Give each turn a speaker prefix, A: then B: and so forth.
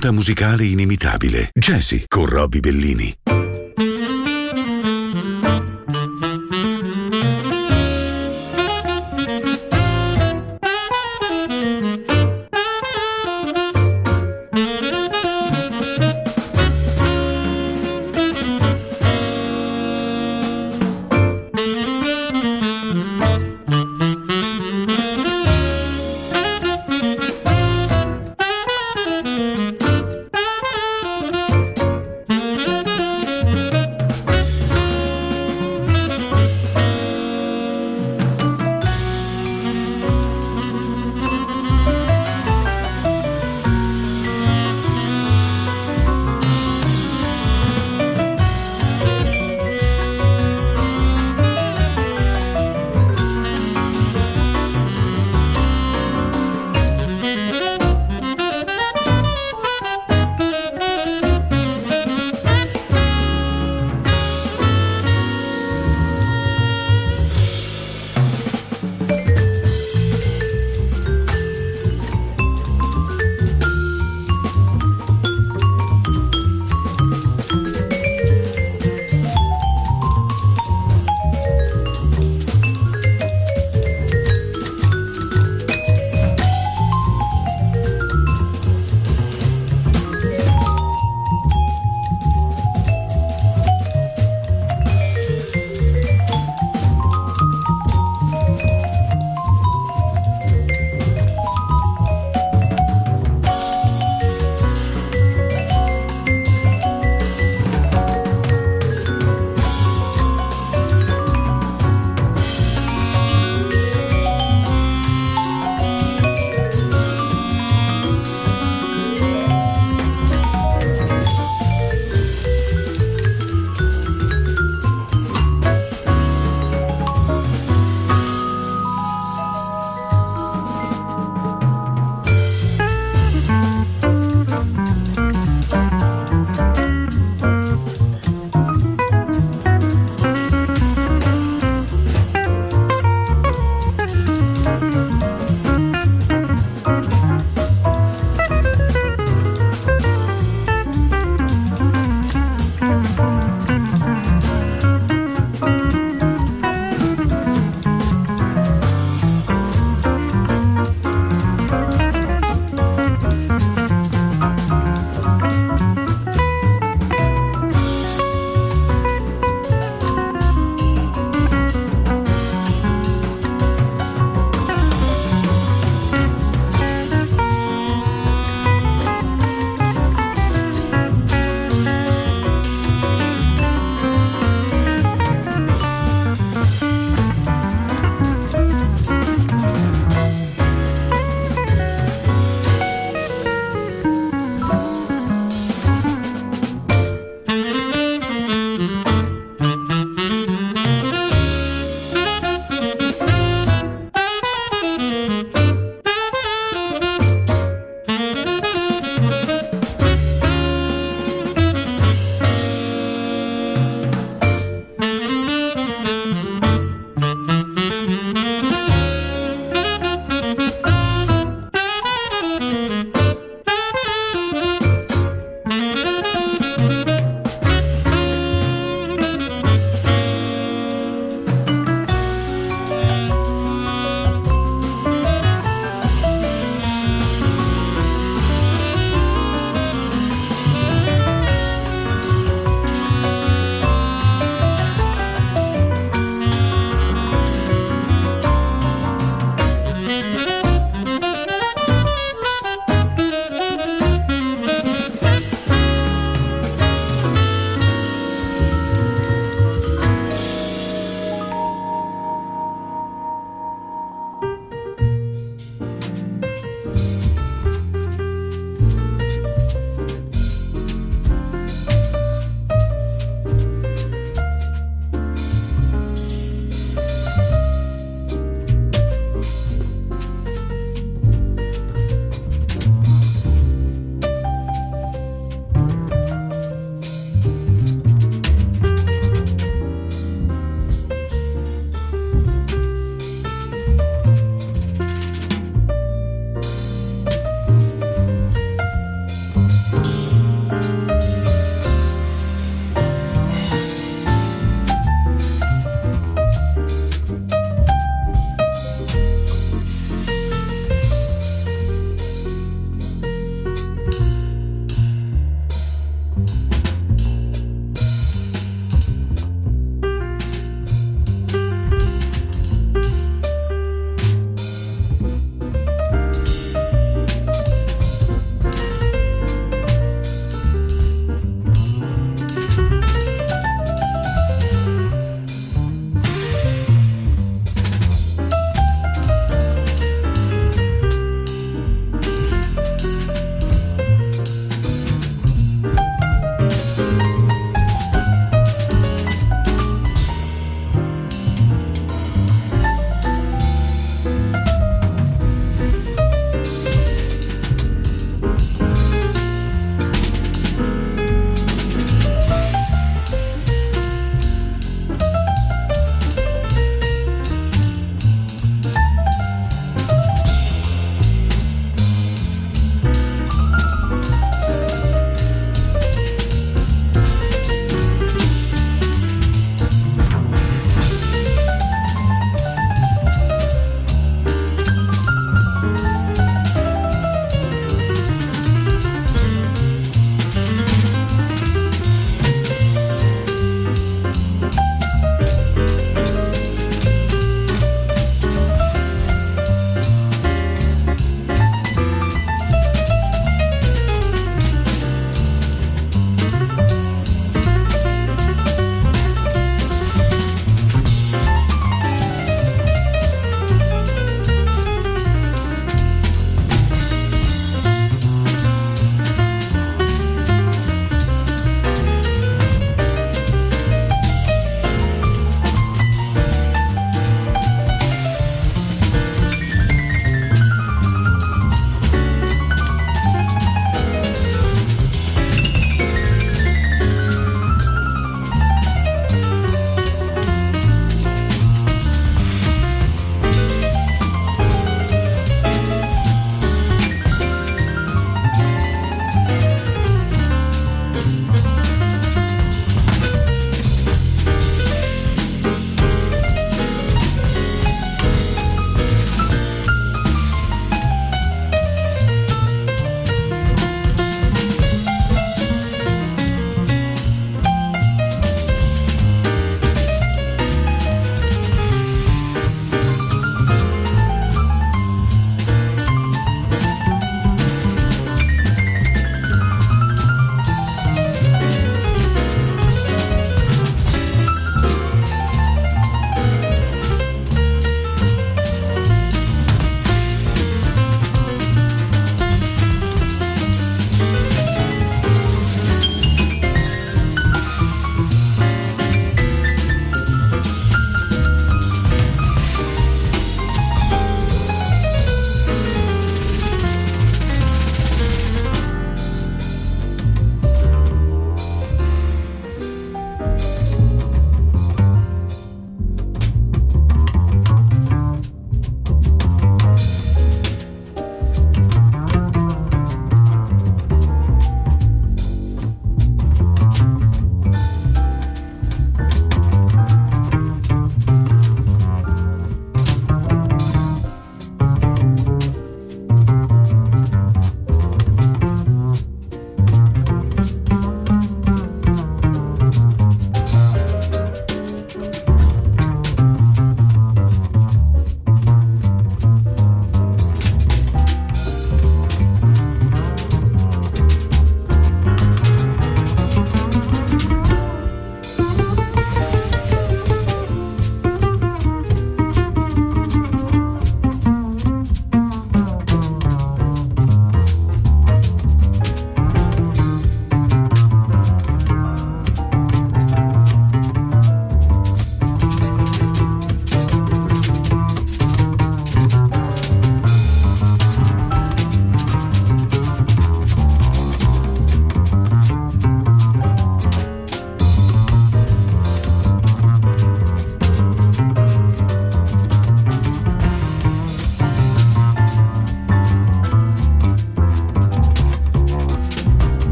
A: Un'impronta musicale inimitabile. Jazzy con Robbie Bellini.